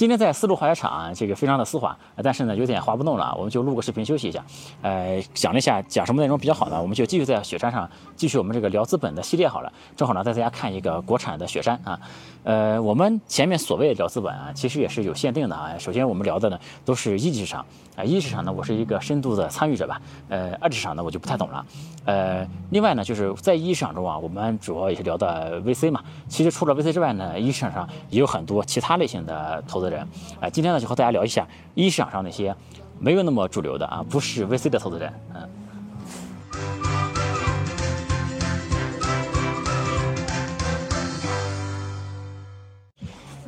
今天在丝路滑雪场，这个非常的丝滑，但是呢有点滑不动了，我们就录个视频休息一下。呃，讲了一下讲什么内容比较好呢？我们就继续在雪山上继续我们这个聊资本的系列好了。正好呢带大家看一个国产的雪山啊。呃，我们前面所谓的聊资本啊，其实也是有限定的啊。首先我们聊的呢都是一级市场啊，一级市场呢我是一个深度的参与者吧。呃，二级市场呢我就不太懂了。呃，另外呢就是在一级市场中啊，我们主要也是聊的 VC 嘛。其实除了 VC 之外呢，一级市场上也有很多其他类型的投资人。啊，今天呢就和大家聊一下一市场上那些没有那么主流的啊，不是 VC 的投资人，嗯。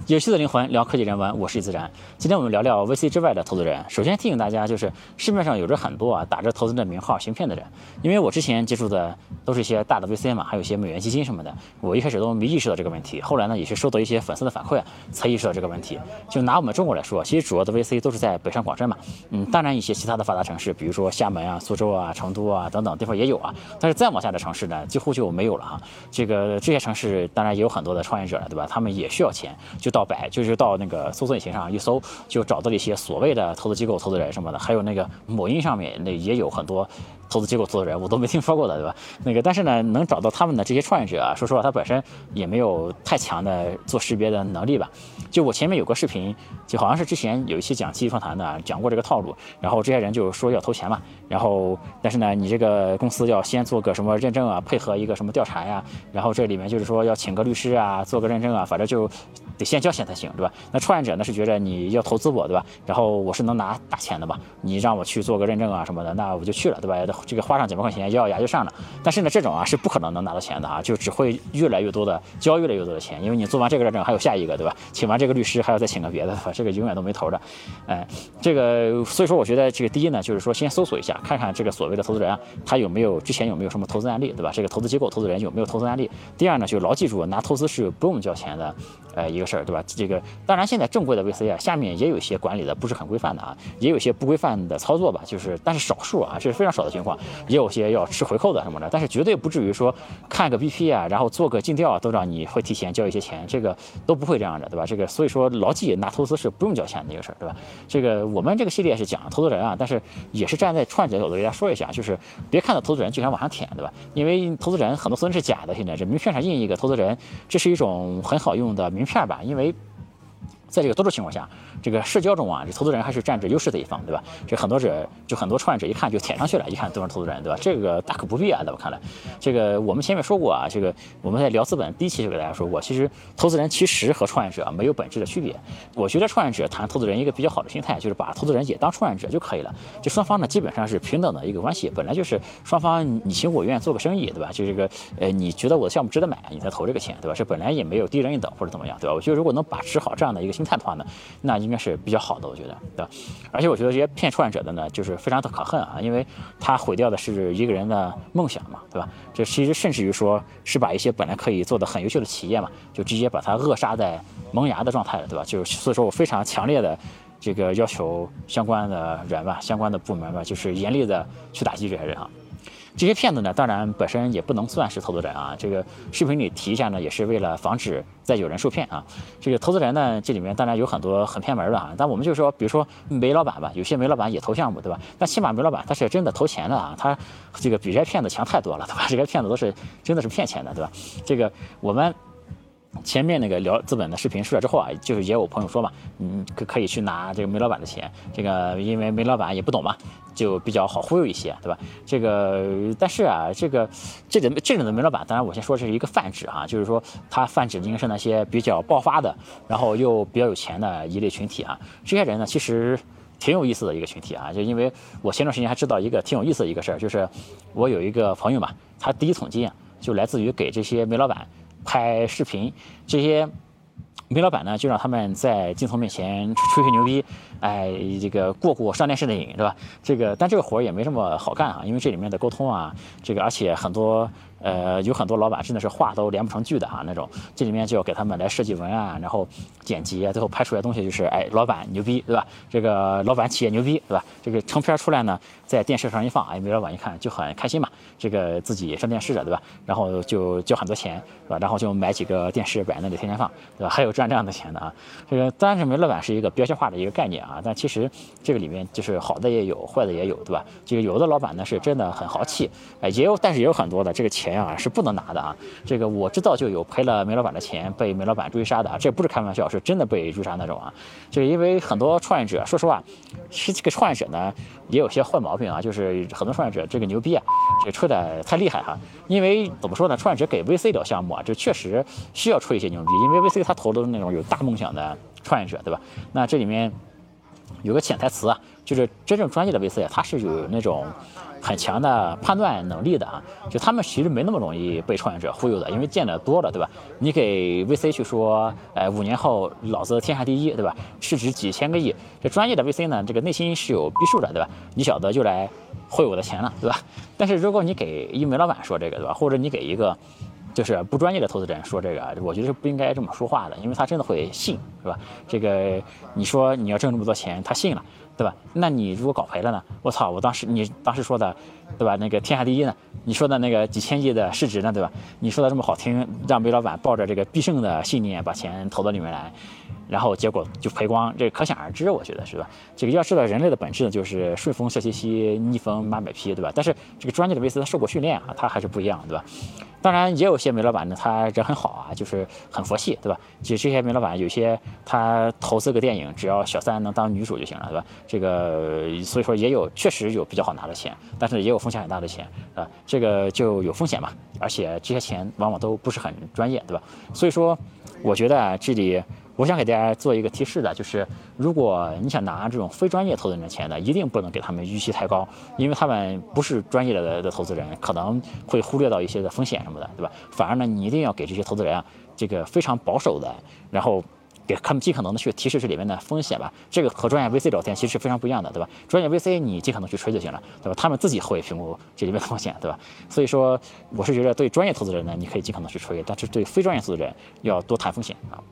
有趣的灵魂聊科技人文，我是易自然。今天我们聊聊 VC 之外的投资人。首先提醒大家，就是市面上有着很多啊打着投资的名号行骗的人。因为我之前接触的都是一些大的 VC 嘛，还有一些美元基金什么的，我一开始都没意识到这个问题。后来呢，也是收到一些粉丝的反馈，才意识到这个问题。就拿我们中国来说，其实主要的 VC 都是在北上广深嘛，嗯，当然一些其他的发达城市，比如说厦门啊、苏州啊、成都啊等等地方也有啊。但是再往下的城市呢，几乎就没有了哈。这个这些城市当然也有很多的创业者了，对吧？他们也需要钱，就到百就是到那个搜索引擎上一搜，就找到了一些所谓的投资机构、投资人什么的，还有那个某音上面那也有很多投资机构、投资人，我都没听说过的，对吧？那个但是呢，能找到他们的这些创业者啊，说实话，他本身也没有太强的做识别的能力吧。就我前面有个视频，就好像是之前有一期讲积极访谈的，讲过这个套路，然后这些人就说要投钱嘛，然后但是呢，你这个公司要先做个什么认证啊，配合一个什么调查呀，然后这里面就是说要请个律师啊，做个认证啊，反正就得先交钱才行。对吧？那创业者呢是觉得你要投资我，对吧？然后我是能拿大钱的嘛？你让我去做个认证啊什么的，那我就去了，对吧？这个花上几万块钱，咬咬牙就上了。但是呢，这种啊是不可能能拿到钱的啊，就只会越来越多的交越来越多的钱，因为你做完这个认证还有下一个，对吧？请完这个律师还要再请个别的，这个永远都没头的。哎，这个所以说我觉得这个第一呢，就是说先搜索一下，看看这个所谓的投资人，他有没有之前有没有什么投资案例，对吧？这个投资机构、投资人有没有投资案例？第二呢，就牢记住拿投资是不用交钱的，呃，一个事儿，对吧？这个。当然，现在正规的 VC 啊，下面也有一些管理的不是很规范的啊，也有一些不规范的操作吧，就是但是少数啊，这是非常少的情况，也有些要吃回扣的什么的，但是绝对不至于说看个 BP 啊，然后做个尽调啊都让你会提前交一些钱，这个都不会这样的，对吧？这个所以说牢记拿投资是不用交钱的一个事儿，对吧？这个我们这个系列是讲投资人啊，但是也是站在创业者角度给大家说一下，就是别看到投资人就想往上舔，对吧？因为投资人很多资人是假的，现在这名片上印一个投资人，这是一种很好用的名片吧，因为。在这个多数情况下。这个社交中啊，这投资人还是占着优势的一方，对吧？这很多者就很多创业者一看就舔上去了，一看都是投资人，对吧？这个大可不必啊，在我看来，这个我们前面说过啊，这个我们在聊资本第一期就给大家说过，其实投资人其实和创业者没有本质的区别。我觉得创业者谈投资人一个比较好的心态，就是把投资人也当创业者就可以了，就双方呢基本上是平等的一个关系，本来就是双方你情我愿做个生意，对吧？就这个呃，你觉得我的项目值得买，你才投这个钱，对吧？这本来也没有低人一等或者怎么样，对吧？我觉得如果能把持好这样的一个心态的话呢，那应应该是比较好的。我觉得，对吧？而且我觉得这些骗创业者的呢，就是非常的可恨啊，因为他毁掉的是一个人的梦想嘛，对吧？这其实甚至于说是把一些本来可以做的很优秀的企业嘛，就直接把它扼杀在萌芽的状态了，对吧？就是所以说我非常强烈的这个要求相关的人吧，相关的部门吧，就是严厉的去打击这些人啊。这些骗子呢，当然本身也不能算是投资人啊。这个视频里提一下呢，也是为了防止再有人受骗啊。这个投资人呢，这里面当然有很多很偏门的啊。但我们就说，比如说煤老板吧，有些煤老板也投项目，对吧？但起码煤老板他是真的投钱的啊，他这个比这些骗子强太多了，对吧？这些骗子都是真的是骗钱的，对吧？这个我们。前面那个聊资本的视频出来之后啊，就是也有朋友说嘛，嗯，可可以去拿这个煤老板的钱，这个因为煤老板也不懂嘛，就比较好忽悠一些，对吧？这个但是啊，这个这种这种的煤老板，当然我先说这是一个泛指啊，就是说他泛指应该是那些比较爆发的，然后又比较有钱的一类群体啊。这些人呢，其实挺有意思的一个群体啊，就因为我前段时间还知道一个挺有意思的一个事儿，就是我有一个朋友嘛，他第一桶金，就来自于给这些煤老板。拍视频，这些煤老板呢，就让他们在镜头面前吹吹牛逼，哎，这个过过上电视的瘾，是吧？这个，但这个活儿也没这么好干啊，因为这里面的沟通啊，这个而且很多呃，有很多老板真的是话都连不成句的哈那种，这里面就要给他们来设计文案，然后剪辑，最后拍出来东西就是，哎，老板牛逼，对吧？这个老板企业牛逼，对吧？这个成片出来呢，在电视上一放，哎，煤老板一看就很开心嘛，这个自己上电视了，对吧？然后就交很多钱，是吧？然后就买几个电视摆那里天天放，对吧？还有赚这样的钱的啊。这个当然是煤老板是一个标签化的一个概念啊，啊但其实这个里面就是好的也有，坏的也有，对吧？这个有的老板呢是真的很豪气，哎，也有，但是也有很多的这个钱啊是不能拿。的啊，这个我知道就有赔了煤老板的钱，被煤老板追杀的啊，这不是开玩笑，是真的被追杀那种啊。就因为很多创业者，说实话，是这个创业者呢也有些坏毛病啊，就是很多创业者这个牛逼啊，这个吹的太厉害哈。因为怎么说呢，创业者给 VC 聊项目啊，就确实需要吹一些牛逼，因为 VC 他投的是那种有大梦想的创业者，对吧？那这里面有个潜台词啊，就是真正专业的 VC，他是有那种。很强的判断能力的啊，就他们其实没那么容易被创业者忽悠的，因为见得多了，对吧？你给 VC 去说，哎，五年后老子天下第一，对吧？市值几千个亿，这专业的 VC 呢，这个内心是有逼数的，对吧？你小子就来汇我的钱了，对吧？但是如果你给一煤老板说这个，对吧？或者你给一个就是不专业的投资人说这个，我觉得是不应该这么说话的，因为他真的会信，是吧？这个你说你要挣这么多钱，他信了。对吧？那你如果搞赔了呢？我操！我当时你当时说的，对吧？那个天下第一呢？你说的那个几千亿的市值呢？对吧？你说的这么好听，让煤老板抱着这个必胜的信念把钱投到里面来。然后结果就赔光，这可想而知，我觉得是吧？这个要知道，人类的本质呢，就是顺风笑嘻嘻，逆风马百匹，对吧？但是这个专业的 VC 他受过训练啊，他还是不一样，对吧？当然也有些煤老板呢，他人很好啊，就是很佛系，对吧？就这些煤老板，有些他投资个电影，只要小三能当女主就行了，对吧？这个所以说也有确实有比较好拿的钱，但是也有风险很大的钱啊，这个就有风险嘛，而且这些钱往往都不是很专业，对吧？所以说，我觉得这里。我想给大家做一个提示的，就是如果你想拿这种非专业投资人的钱呢，一定不能给他们预期太高，因为他们不是专业的的投资人，可能会忽略到一些的风险什么的，对吧？反而呢，你一定要给这些投资人啊，这个非常保守的，然后给他们尽可能的去提示这里面的风险吧。这个和专业 VC 聊天其实是非常不一样的，对吧？专业 VC 你尽可能去吹就行了，对吧？他们自己会评估这里面的风险，对吧？所以说，我是觉得对专业投资人呢，你可以尽可能去吹，但是对非专业投资人要多谈风险啊。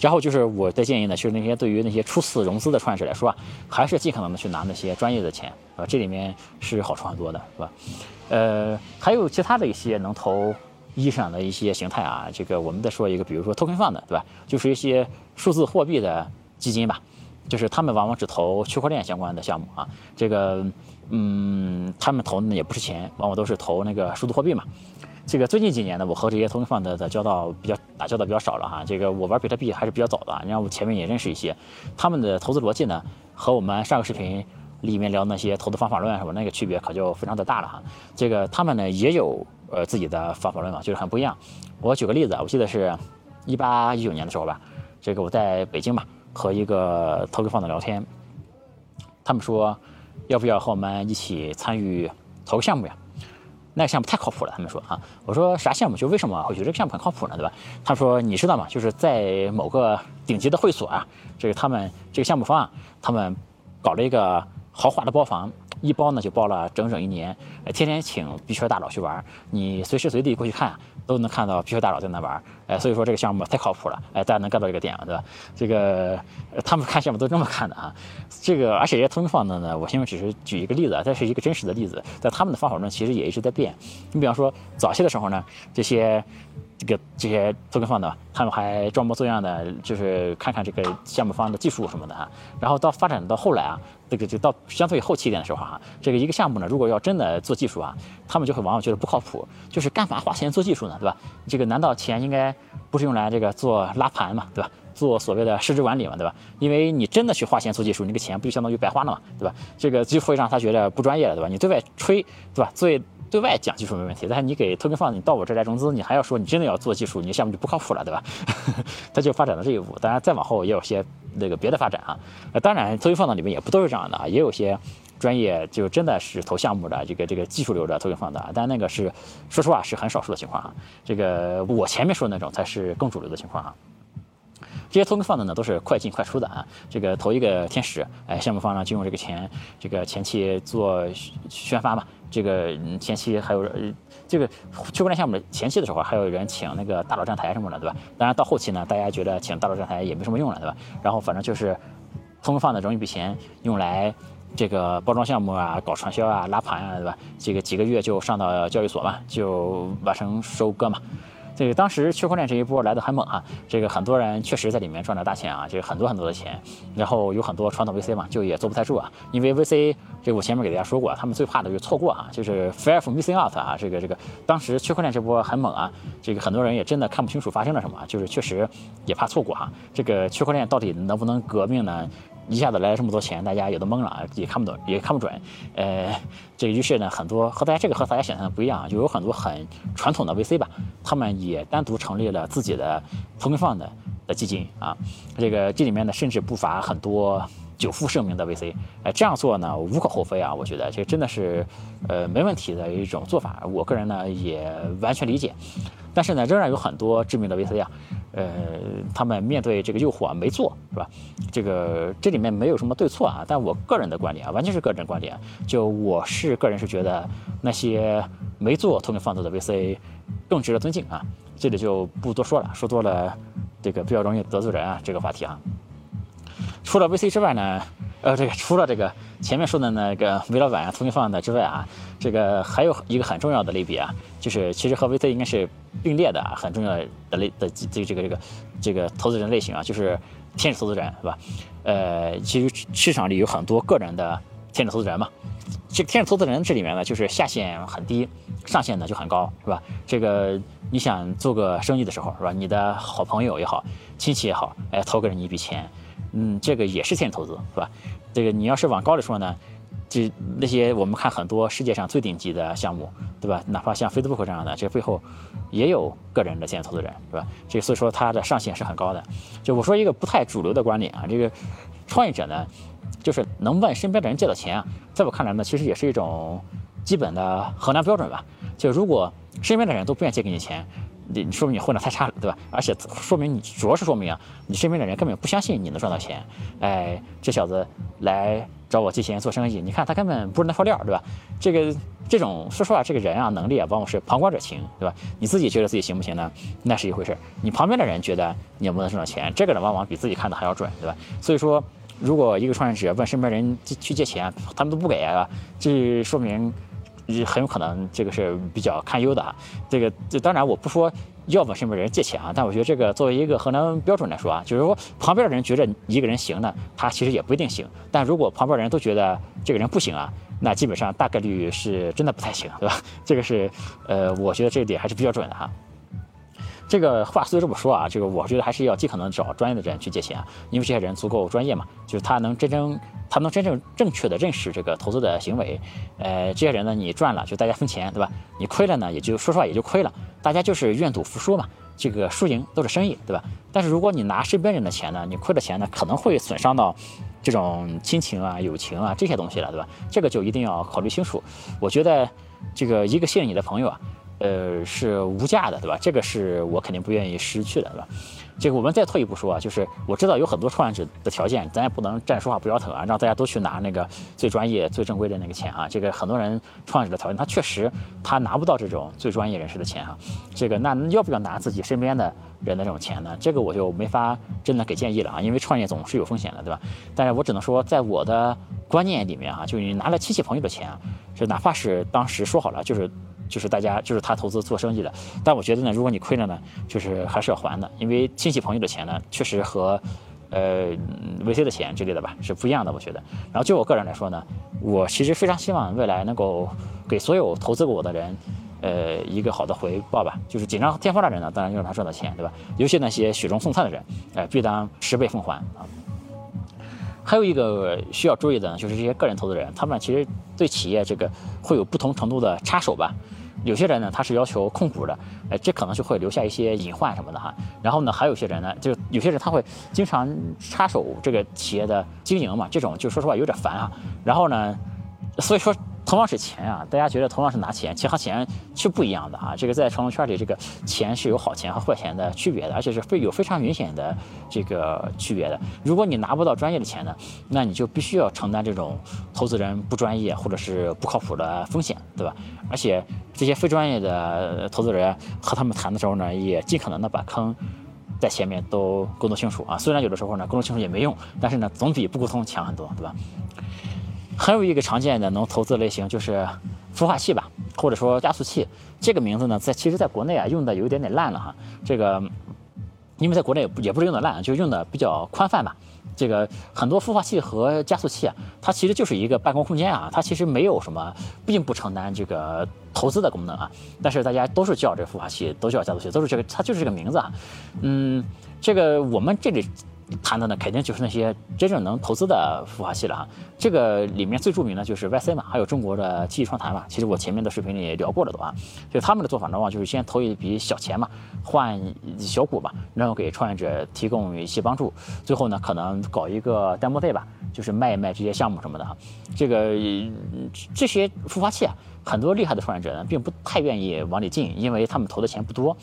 然后就是我的建议呢，就是那些对于那些初次融资的创业者来说啊，还是尽可能的去拿那些专业的钱啊，这里面是好处很多的，是吧？呃，还有其他的一些能投意义上的一些形态啊，这个我们再说一个，比如说 token fund，对吧？就是一些数字货币的基金吧，就是他们往往只投区块链相关的项目啊，这个，嗯，他们投的也不是钱，往往都是投那个数字货币嘛。这个最近几年呢，我和这些 token fund 的交道比较打交道比较少了哈。这个我玩比特币还是比较早的，你看我前面也认识一些，他们的投资逻辑呢，和我们上个视频里面聊那些投资方法论什么那个区别可就非常的大了哈。这个他们呢也有呃自己的方法论嘛，就是很不一样。我举个例子啊，我记得是一八一九年的时候吧，这个我在北京嘛和一个投资方的聊天，他们说要不要和我们一起参与投个项目呀？那个项目太靠谱了，他们说啊，我说啥项目？就为什么会觉得这个项目很靠谱呢？对吧？他说你知道吗？就是在某个顶级的会所啊，这个他们这个项目方啊，他们搞了一个豪华的包房，一包呢就包了整整一年，天天请币圈大佬去玩，你随时随地过去看。都能看到皮球大佬在那玩，哎，所以说这个项目太靠谱了，哎，大家能 get 到这个点了，对吧？这个他们看项目都这么看的啊，这个而且这些通方的呢，我现在只是举一个例子，这是一个真实的例子，在他们的方法论其实也一直在变。你比方说早期的时候呢，这些。这个这些投资方的，他们还装模作样的，就是看看这个项目方的技术什么的哈。然后到发展到后来啊，这个就到相对后期一点的时候哈，这个一个项目呢，如果要真的做技术啊，他们就会往往觉得不靠谱，就是干嘛花钱做技术呢，对吧？这个难道钱应该不是用来这个做拉盘嘛，对吧？做所谓的市值管理嘛，对吧？因为你真的去花钱做技术，那个钱不就相当于白花了嘛，对吧？这个就会让他觉得不专业了，对吧？你对外吹，对吧？最对外讲技术没问题，但是你给 token fund 你到我这来融资，你还要说你真的要做技术，你的项目就不靠谱了，对吧？他就发展到这一步。当然再往后也有些那个别的发展啊。呃，当然 token fund 里面也不都是这样的啊，也有些专业就真的是投项目的这个这个技术流的 token fund 啊，但那个是说实话是很少数的情况啊。这个我前面说的那种才是更主流的情况啊。这些 token fund 呢都是快进快出的啊，这个投一个天使，哎，项目方呢就用这个钱，这个前期做宣发嘛。这个前期还有这个区块链项目的前期的时候，还有人请那个大佬站台什么的，对吧？当然到后期呢，大家觉得请大佬站台也没什么用了，对吧？然后反正就是通放的融一笔钱用来这个包装项目啊、搞传销啊、拉盘啊，对吧？这个几个月就上到交易所嘛，就完成收割嘛。这个当时区块链这一波来的很猛啊，这个很多人确实在里面赚了大钱啊，这个很多很多的钱，然后有很多传统 VC 嘛，就也坐不太住啊，因为 VC 这个我前面给大家说过，他们最怕的就是错过啊，就是 fear of missing out 啊，这个这个当时区块链这波很猛啊，这个很多人也真的看不清楚发生了什么，就是确实也怕错过哈，这个区块链到底能不能革命呢？一下子来了这么多钱，大家有的懵了啊，也看不懂，也看不准。呃，这个于是呢，很多和大家这个和大家想象的不一样，就有很多很传统的 VC 吧，他们也单独成立了自己的 token fund 的基金啊。这个这里面呢，甚至不乏很多久负盛名的 VC。哎，这样做呢，无可厚非啊，我觉得这真的是呃没问题的一种做法。我个人呢也完全理解，但是呢，仍然有很多知名的 VC 啊。呃，他们面对这个诱惑啊没做，是吧？这个这里面没有什么对错啊，但我个人的观点啊，完全是个人观点。就我是个人是觉得那些没做投给放子的 VC 更值得尊敬啊，这里就不多说了，说多了这个比较容易得罪人啊，这个话题啊。除了 VC 之外呢？呃，这个 除了这个前面说的那个韦老板啊、通讯放的之外啊，这个还有一个很重要的类别啊，就是其实和 VC 应该是并列的啊，很重要的类的这这个这个这个投资人类型啊，就是天使投资人，是吧？呃，其实市场里有很多个人的天使投资人嘛，这个天使投资人这里面呢，就是下限很低，上限呢就很高，是吧？这个你想做个生意的时候，是吧？你的好朋友也好，亲戚也好，哎，投给了你一笔钱。嗯，这个也是天使投资，是吧？这个你要是往高了说呢，这那些我们看很多世界上最顶级的项目，对吧？哪怕像 Facebook 这样的，这背后也有个人的天使投资人，是吧？这所以说它的上限是很高的。就我说一个不太主流的观点啊，这个创业者呢，就是能问身边的人借到钱啊，在我看来呢，其实也是一种基本的衡量标准吧。就如果身边的人都不愿意借给你钱。你说明你混得太差了，对吧？而且说明你主要是说明啊，你身边的人根本不相信你能赚到钱。哎，这小子来找我借钱做生意，你看他根本不是那块料，对吧？这个这种说实话，这个人啊，能力啊，往往是旁观者清，对吧？你自己觉得自己行不行呢？那是一回事。你旁边的人觉得你能不能赚到钱，这个人往往比自己看的还要准，对吧？所以说，如果一个创业者问身边人去借钱，他们都不给啊，这说明。很有可能这个是比较堪忧的啊，这个这当然我不说要问身边人借钱啊，但我觉得这个作为一个衡量标准来说啊，就是说旁边的人觉得一个人行呢，他其实也不一定行，但如果旁边人都觉得这个人不行啊，那基本上大概率是真的不太行，对吧？这个是呃，我觉得这一点还是比较准的哈。这个话虽这么说啊，这个我觉得还是要尽可能找专业的人去借钱啊，因为这些人足够专业嘛，就是他能真正他能真正正确的认识这个投资的行为，呃，这些人呢，你赚了就大家分钱，对吧？你亏了呢，也就说实话也就亏了，大家就是愿赌服输嘛，这个输赢都是生意，对吧？但是如果你拿身边人的钱呢，你亏了钱呢，可能会损伤到这种亲情啊、友情啊这些东西了，对吧？这个就一定要考虑清楚。我觉得这个一个信任你的朋友啊。呃，是无价的，对吧？这个是我肯定不愿意失去的，对吧？这个我们再退一步说啊，就是我知道有很多创业者的条件，咱也不能站着说话不腰疼啊，让大家都去拿那个最专业、最正规的那个钱啊。这个很多人创业者的条件，他确实他拿不到这种最专业人士的钱啊。这个那要不要拿自己身边的人的这种钱呢？这个我就没法真的给建议了啊，因为创业总是有风险的，对吧？但是我只能说，在我的观念里面啊，就是你拿了亲戚朋友的钱啊，就哪怕是当时说好了，就是。就是大家就是他投资做生意的，但我觉得呢，如果你亏了呢，就是还是要还的，因为亲戚朋友的钱呢，确实和，呃，VC 的钱之类的吧是不一样的，我觉得。然后就我个人来说呢，我其实非常希望未来能够给所有投资过我的人，呃，一个好的回报吧。就是锦上添花的人呢，当然就让他赚到钱，对吧？尤其那些雪中送炭的人，哎，必当十倍奉还啊。还有一个需要注意的呢，就是这些个人投资人，他们其实对企业这个会有不同程度的插手吧。有些人呢，他是要求控股的，哎，这可能就会留下一些隐患什么的哈。然后呢，还有些人呢，就有些人他会经常插手这个企业的经营嘛，这种就说实话有点烦啊。然后呢，所以说。同样是钱啊，大家觉得同样是拿钱，钱和钱是不一样的啊。这个在传统圈里，这个钱是有好钱和坏钱的区别的，而且是非有非常明显的这个区别的。如果你拿不到专业的钱呢，那你就必须要承担这种投资人不专业或者是不靠谱的风险，对吧？而且这些非专业的投资人和他们谈的时候呢，也尽可能的把坑在前面都沟通清楚啊。虽然有的时候呢，沟通清楚也没用，但是呢，总比不沟通强很多，对吧？还有一个常见的能投资类型就是孵化器吧，或者说加速器。这个名字呢，在其实在国内啊用的有一点点烂了哈。这个因为在国内也不也不是用的烂，就用的比较宽泛吧。这个很多孵化器和加速器啊，它其实就是一个办公空间啊，它其实没有什么，并不承担这个投资的功能啊。但是大家都是叫这个孵化器，都叫加速器，都是这个，它就是这个名字啊。嗯，这个我们这里。谈的呢，肯定就是那些真正能投资的孵化器了哈。这个里面最著名的就是 YC 嘛，还有中国的 T 创谈嘛。其实我前面的视频里也聊过了都啊。就他们的做法呢，往往就是先投一笔小钱嘛，换小股吧，然后给创业者提供一些帮助。最后呢，可能搞一个 demo day 吧，就是卖一卖这些项目什么的哈。这个这些孵化器啊，很多厉害的创业者呢，并不太愿意往里进，因为他们投的钱不多。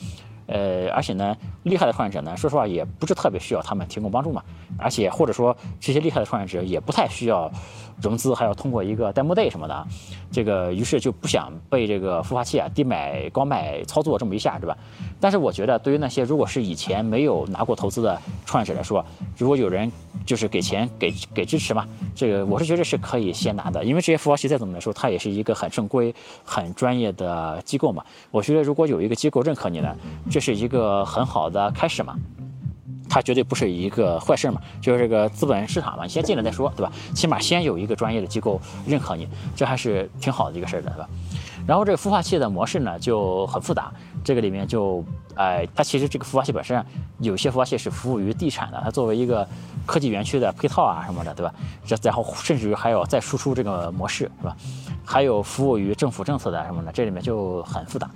呃，而且呢，厉害的创业者呢，说实话也不是特别需要他们提供帮助嘛。而且或者说这些厉害的创业者也不太需要融资，还要通过一个 demo day 什么的，这个于是就不想被这个孵化器啊低买高卖操作这么一下，对吧？但是我觉得对于那些如果是以前没有拿过投资的创业者来说，如果有人就是给钱给给支持嘛，这个我是觉得是可以先拿的，因为这些孵化器再怎么来说，它也是一个很正规、很专业的机构嘛。我觉得如果有一个机构认可你呢，这这是一个很好的开始嘛。它绝对不是一个坏事嘛，就是这个资本市场嘛，你先进来再说，对吧？起码先有一个专业的机构认可你，这还是挺好的一个事儿的，对吧？然后这个孵化器的模式呢就很复杂，这个里面就，哎，它其实这个孵化器本身，有些孵化器是服务于地产的，它作为一个科技园区的配套啊什么的，对吧？这然后甚至于还有再输出这个模式，是吧？还有服务于政府政策的什么的，这里面就很复杂。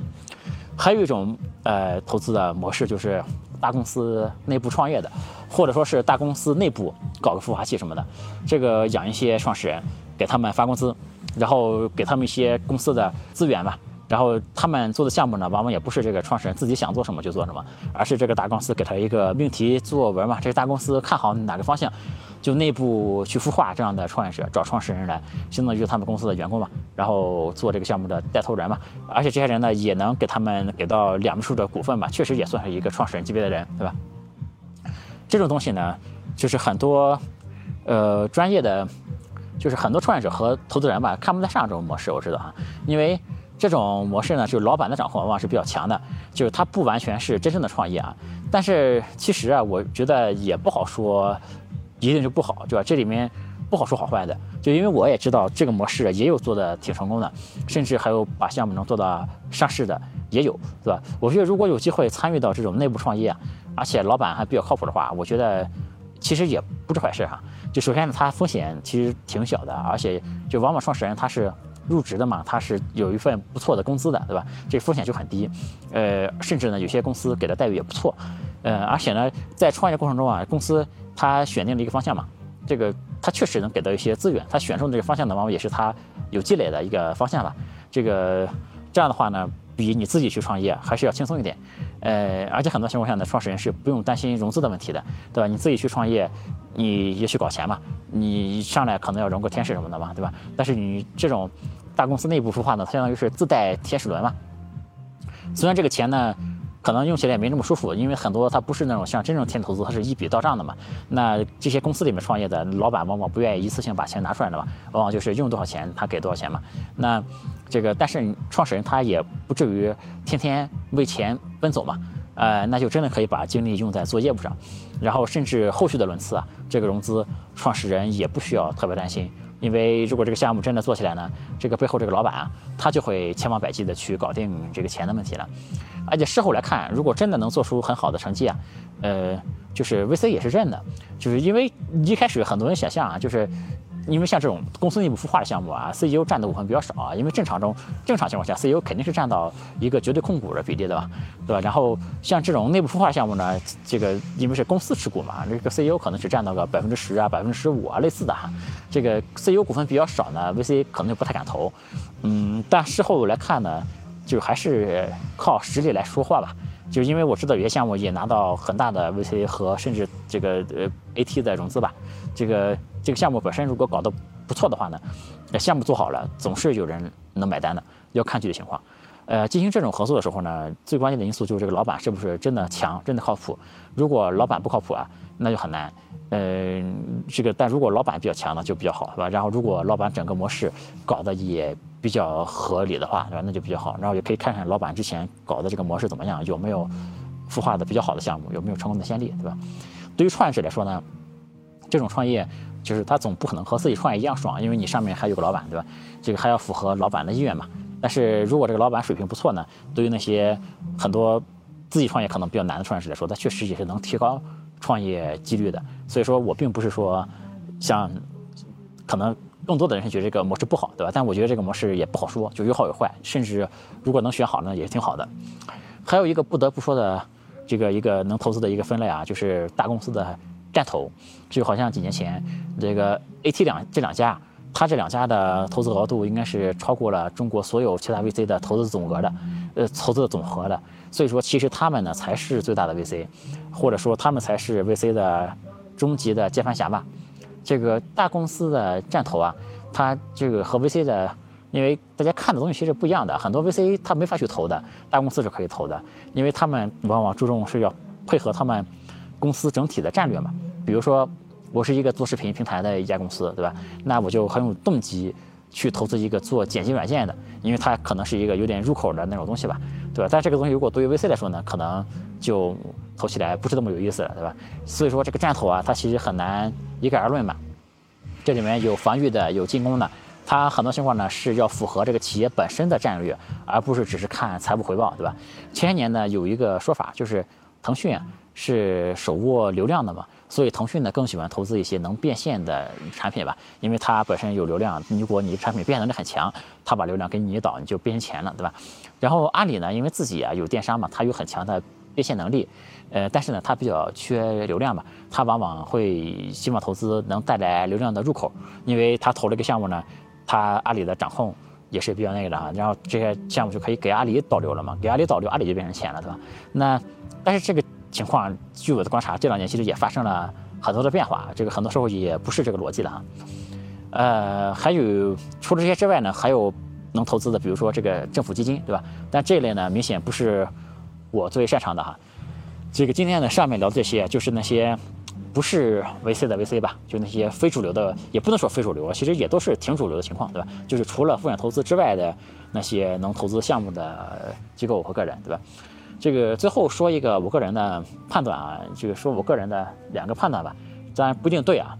还有一种呃投资的模式就是。大公司内部创业的，或者说是大公司内部搞个孵化器什么的，这个养一些创始人，给他们发工资，然后给他们一些公司的资源吧。然后他们做的项目呢，往往也不是这个创始人自己想做什么就做什么，而是这个大公司给他一个命题作文嘛，这个大公司看好哪个方向。就内部去孵化这样的创业者，找创始人来，相当于他们公司的员工嘛，然后做这个项目的带头人嘛，而且这些人呢也能给他们给到两位数的股份吧，确实也算是一个创始人级别的人，对吧？这种东西呢，就是很多呃专业的，就是很多创业者和投资人吧看不太上这种模式，我知道啊，因为这种模式呢，就是老板的掌控往往是比较强的，就是他不完全是真正的创业啊，但是其实啊，我觉得也不好说。一定就不好，对吧？这里面不好说好坏的，就因为我也知道这个模式也有做的挺成功的，甚至还有把项目能做到上市的也有，对吧？我觉得如果有机会参与到这种内部创业，而且老板还比较靠谱的话，我觉得其实也不是坏事哈。就首先呢，它风险其实挺小的，而且就往往创始人他是入职的嘛，他是有一份不错的工资的，对吧？这风险就很低，呃，甚至呢有些公司给的待遇也不错，呃，而且呢在创业过程中啊，公司。他选定了一个方向嘛，这个他确实能给到一些资源，他选中这个方向呢，往往也是他有积累的一个方向吧。这个这样的话呢，比你自己去创业还是要轻松一点。呃，而且很多情况下呢，创始人是不用担心融资的问题的，对吧？你自己去创业，你也去搞钱嘛，你上来可能要融个天使什么的嘛，对吧？但是你这种大公司内部孵化呢，相当于是自带天使轮嘛。虽然这个钱呢。可能用起来也没那么舒服，因为很多它不是那种像真正天投资，它是一笔到账的嘛。那这些公司里面创业的老板往往不愿意一次性把钱拿出来的嘛，往往就是用多少钱他给多少钱嘛。那这个但是创始人他也不至于天天为钱奔走嘛，呃，那就真的可以把精力用在做业务上，然后甚至后续的轮次啊，这个融资创始人也不需要特别担心。因为如果这个项目真的做起来呢，这个背后这个老板啊，他就会千方百计的去搞定这个钱的问题了。而且事后来看，如果真的能做出很好的成绩啊，呃，就是 VC 也是认的，就是因为一开始很多人想象啊，就是因为像这种公司内部孵化的项目啊，CEO 占的股份比较少啊。因为正常中正常情况下，CEO 肯定是占到一个绝对控股的比例的吧，对吧？然后像这种内部孵化项目呢，这个因为是公司持股嘛，这个 CEO 可能只占到个百分之十啊、百分之十五啊，类似的哈。这个 CEO 股份比较少呢，VC 可能就不太敢投。嗯，但事后来看呢，就还是靠实力来说话吧。就因为我知道有些项目也拿到很大的 VC 和甚至这个呃 AT 的融资吧，这个。这个项目本身如果搞得不错的话呢，那项目做好了，总是有人能买单的，要看具体情况。呃，进行这种合作的时候呢，最关键的因素就是这个老板是不是真的强，真的靠谱。如果老板不靠谱啊，那就很难。嗯，这个但如果老板比较强呢，就比较好，是吧？然后如果老板整个模式搞得也比较合理的话，对吧？那就比较好。然后也可以看看老板之前搞的这个模式怎么样，有没有孵化的比较好的项目，有没有成功的先例，对吧？对于创业者来说呢，这种创业。就是他总不可能和自己创业一样爽，因为你上面还有个老板，对吧？这个还要符合老板的意愿嘛。但是如果这个老板水平不错呢，对于那些很多自己创业可能比较难的创业者来说，他确实也是能提高创业几率的。所以说我并不是说像可能更多的人是觉得这个模式不好，对吧？但我觉得这个模式也不好说，就有好有坏，甚至如果能选好呢，也是挺好的。还有一个不得不说的这个一个能投资的一个分类啊，就是大公司的。战投，就好像几年前这个 AT 两这两家，它这两家的投资额度应该是超过了中国所有其他 VC 的投资总额的，呃，投资的总和的。所以说，其实他们呢才是最大的 VC，或者说他们才是 VC 的终极的接盘侠吧。这个大公司的战投啊，它这个和 VC 的，因为大家看的东西其实不一样的，很多 VC 他没法去投的，大公司是可以投的，因为他们往往注重是要配合他们。公司整体的战略嘛，比如说我是一个做视频平台的一家公司，对吧？那我就很有动机去投资一个做剪辑软件的，因为它可能是一个有点入口的那种东西吧，对吧？但这个东西如果对于 VC 来说呢，可能就投起来不是那么有意思了，对吧？所以说这个战投啊，它其实很难一概而论嘛。这里面有防御的，有进攻的，它很多情况呢是要符合这个企业本身的战略，而不是只是看财务回报，对吧？前些年呢有一个说法就是腾讯啊。是手握流量的嘛，所以腾讯呢更喜欢投资一些能变现的产品吧，因为它本身有流量，如果你产品变现能力很强，它把流量给你一导，你就变成钱了，对吧？然后阿里呢，因为自己啊有电商嘛，它有很强的变现能力，呃，但是呢它比较缺流量嘛，它往往会希望投资能带来流量的入口，因为它投了一个项目呢，它阿里的掌控也是比较那个的哈，然后这些项目就可以给阿里导流了嘛，给阿里导流，阿里就变成钱了，对吧？那但是这个。情况，据我的观察，这两年其实也发生了很多的变化。这个很多时候也不是这个逻辑的哈。呃，还有除了这些之外呢，还有能投资的，比如说这个政府基金，对吧？但这一类呢，明显不是我最擅长的哈。这个今天呢，上面聊的这些，就是那些不是 VC 的 VC 吧，就那些非主流的，也不能说非主流，其实也都是挺主流的情况，对吧？就是除了风险投资之外的那些能投资项目的机构和个人，对吧？这个最后说一个我个人的判断啊，这个说我个人的两个判断吧，当然不一定对啊。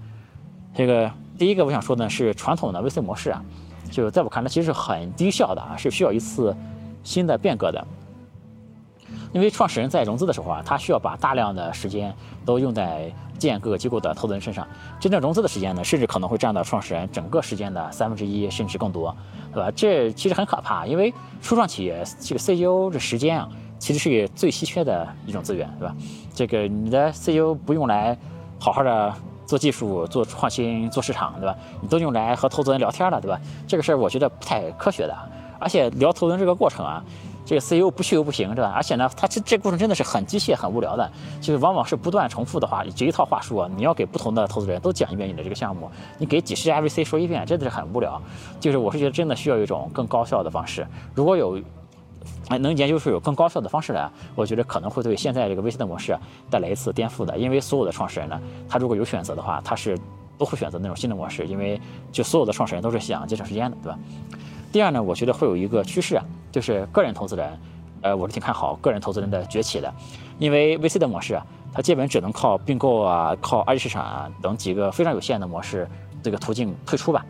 这个第一个我想说的是传统的 VC 模式啊，就在我看来其实是很低效的啊，是需要一次新的变革的。因为创始人在融资的时候啊，他需要把大量的时间都用在建各个机构的投资人身上，真正融资的时间呢，甚至可能会占到创始人整个时间的三分之一甚至更多，对吧？这其实很可怕，因为初创企业这个 CEO 这时间啊。其实是最稀缺的一种资源，对吧？这个你的 CEO 不用来好好的做技术、做创新、做市场，对吧？你都用来和投资人聊天了，对吧？这个事儿我觉得不太科学的。而且聊投资人这个过程啊，这个 CEO 不去又不行，对吧？而且呢，他这这过程真的是很机械、很无聊的，就是往往是不断重复的话，这一套话术，你要给不同的投资人都讲一遍你的这个项目，你给几十家 VC 说一遍，真的是很无聊。就是我是觉得真的需要一种更高效的方式，如果有。哎，能研究出有更高效的方式来，我觉得可能会对现在这个 VC 的模式带来一次颠覆的。因为所有的创始人呢，他如果有选择的话，他是都会选择那种新的模式，因为就所有的创始人都是想节省时间的，对吧？第二呢，我觉得会有一个趋势啊，就是个人投资人，呃，我是挺看好个人投资人的崛起的，因为 VC 的模式啊，它基本只能靠并购啊、靠二级市场啊等几个非常有限的模式这个途径退出吧。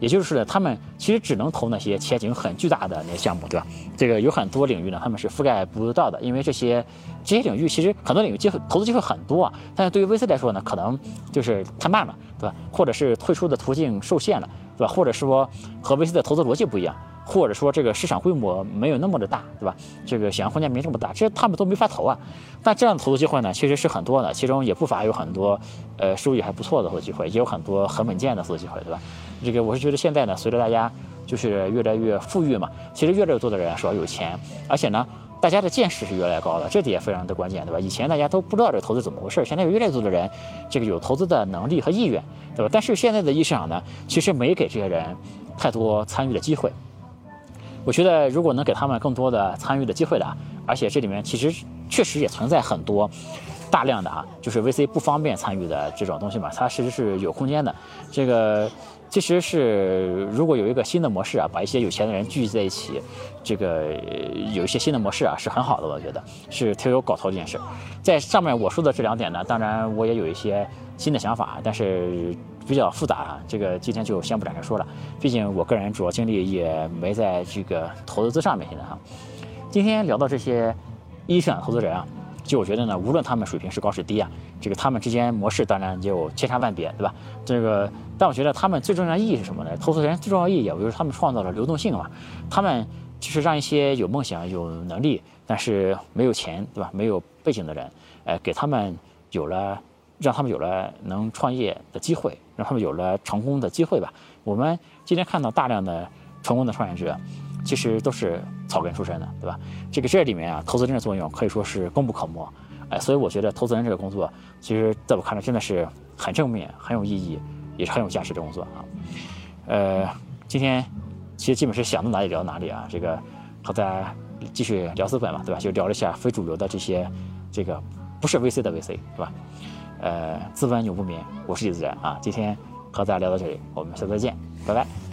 也就是呢他们其实只能投那些前景很巨大的那些项目，对吧？这个有很多领域呢，他们是覆盖不到的，因为这些这些领域其实很多领域机会投资机会很多啊，但是对于 VC 来说呢，可能就是太慢了，对吧？或者是退出的途径受限了，对吧？或者说和 VC 的投资逻辑不一样。或者说这个市场规模没有那么的大，对吧？这个想象空间没这么大，这他们都没法投啊。但这样的投资机会呢，其实是很多的，其中也不乏有很多，呃，收益还不错的投资机会，也有很多很稳健的投资机会，对吧？这个我是觉得现在呢，随着大家就是越来越富裕嘛，其实越来越多的人说有钱，而且呢，大家的见识是越来越高了，这点也非常的关键，对吧？以前大家都不知道这个投资怎么回事，现在有越来越多的人这个有投资的能力和意愿，对吧？但是现在的市场呢，其实没给这些人太多参与的机会。我觉得，如果能给他们更多的参与的机会的，而且这里面其实确实也存在很多大量的啊，就是 VC 不方便参与的这种东西嘛，它其实是有空间的。这个其实是如果有一个新的模式啊，把一些有钱的人聚集在一起，这个有一些新的模式啊，是很好的，我觉得是挺有搞头的一件事。在上面我说的这两点呢，当然我也有一些新的想法，但是。比较复杂啊，这个今天就先不展开说了。毕竟我个人主要精力也没在这个投资上面，现在哈。今天聊到这些一线投资人啊，就我觉得呢，无论他们水平是高是低啊，这个他们之间模式当然就千差万别，对吧？这个，但我觉得他们最重要的意义是什么呢？投资人最重要的意义，就是他们创造了流动性嘛。他们就是让一些有梦想、有能力，但是没有钱，对吧？没有背景的人，呃，给他们有了。让他们有了能创业的机会，让他们有了成功的机会吧。我们今天看到大量的成功的创业者，其实都是草根出身的，对吧？这个这里面啊，投资人的作用可以说是功不可没。哎，所以我觉得投资人这个工作，其实在我看来真的是很正面、很有意义，也是很有价值的工作啊。呃，今天其实基本是想到哪里聊哪里啊。这个和大家继续聊资本嘛，对吧？就聊了一下非主流的这些，这个不是 VC 的 VC，对吧？呃，资本永不眠，我是李自然啊。今天和大家聊到这里，我们下次再见，拜拜。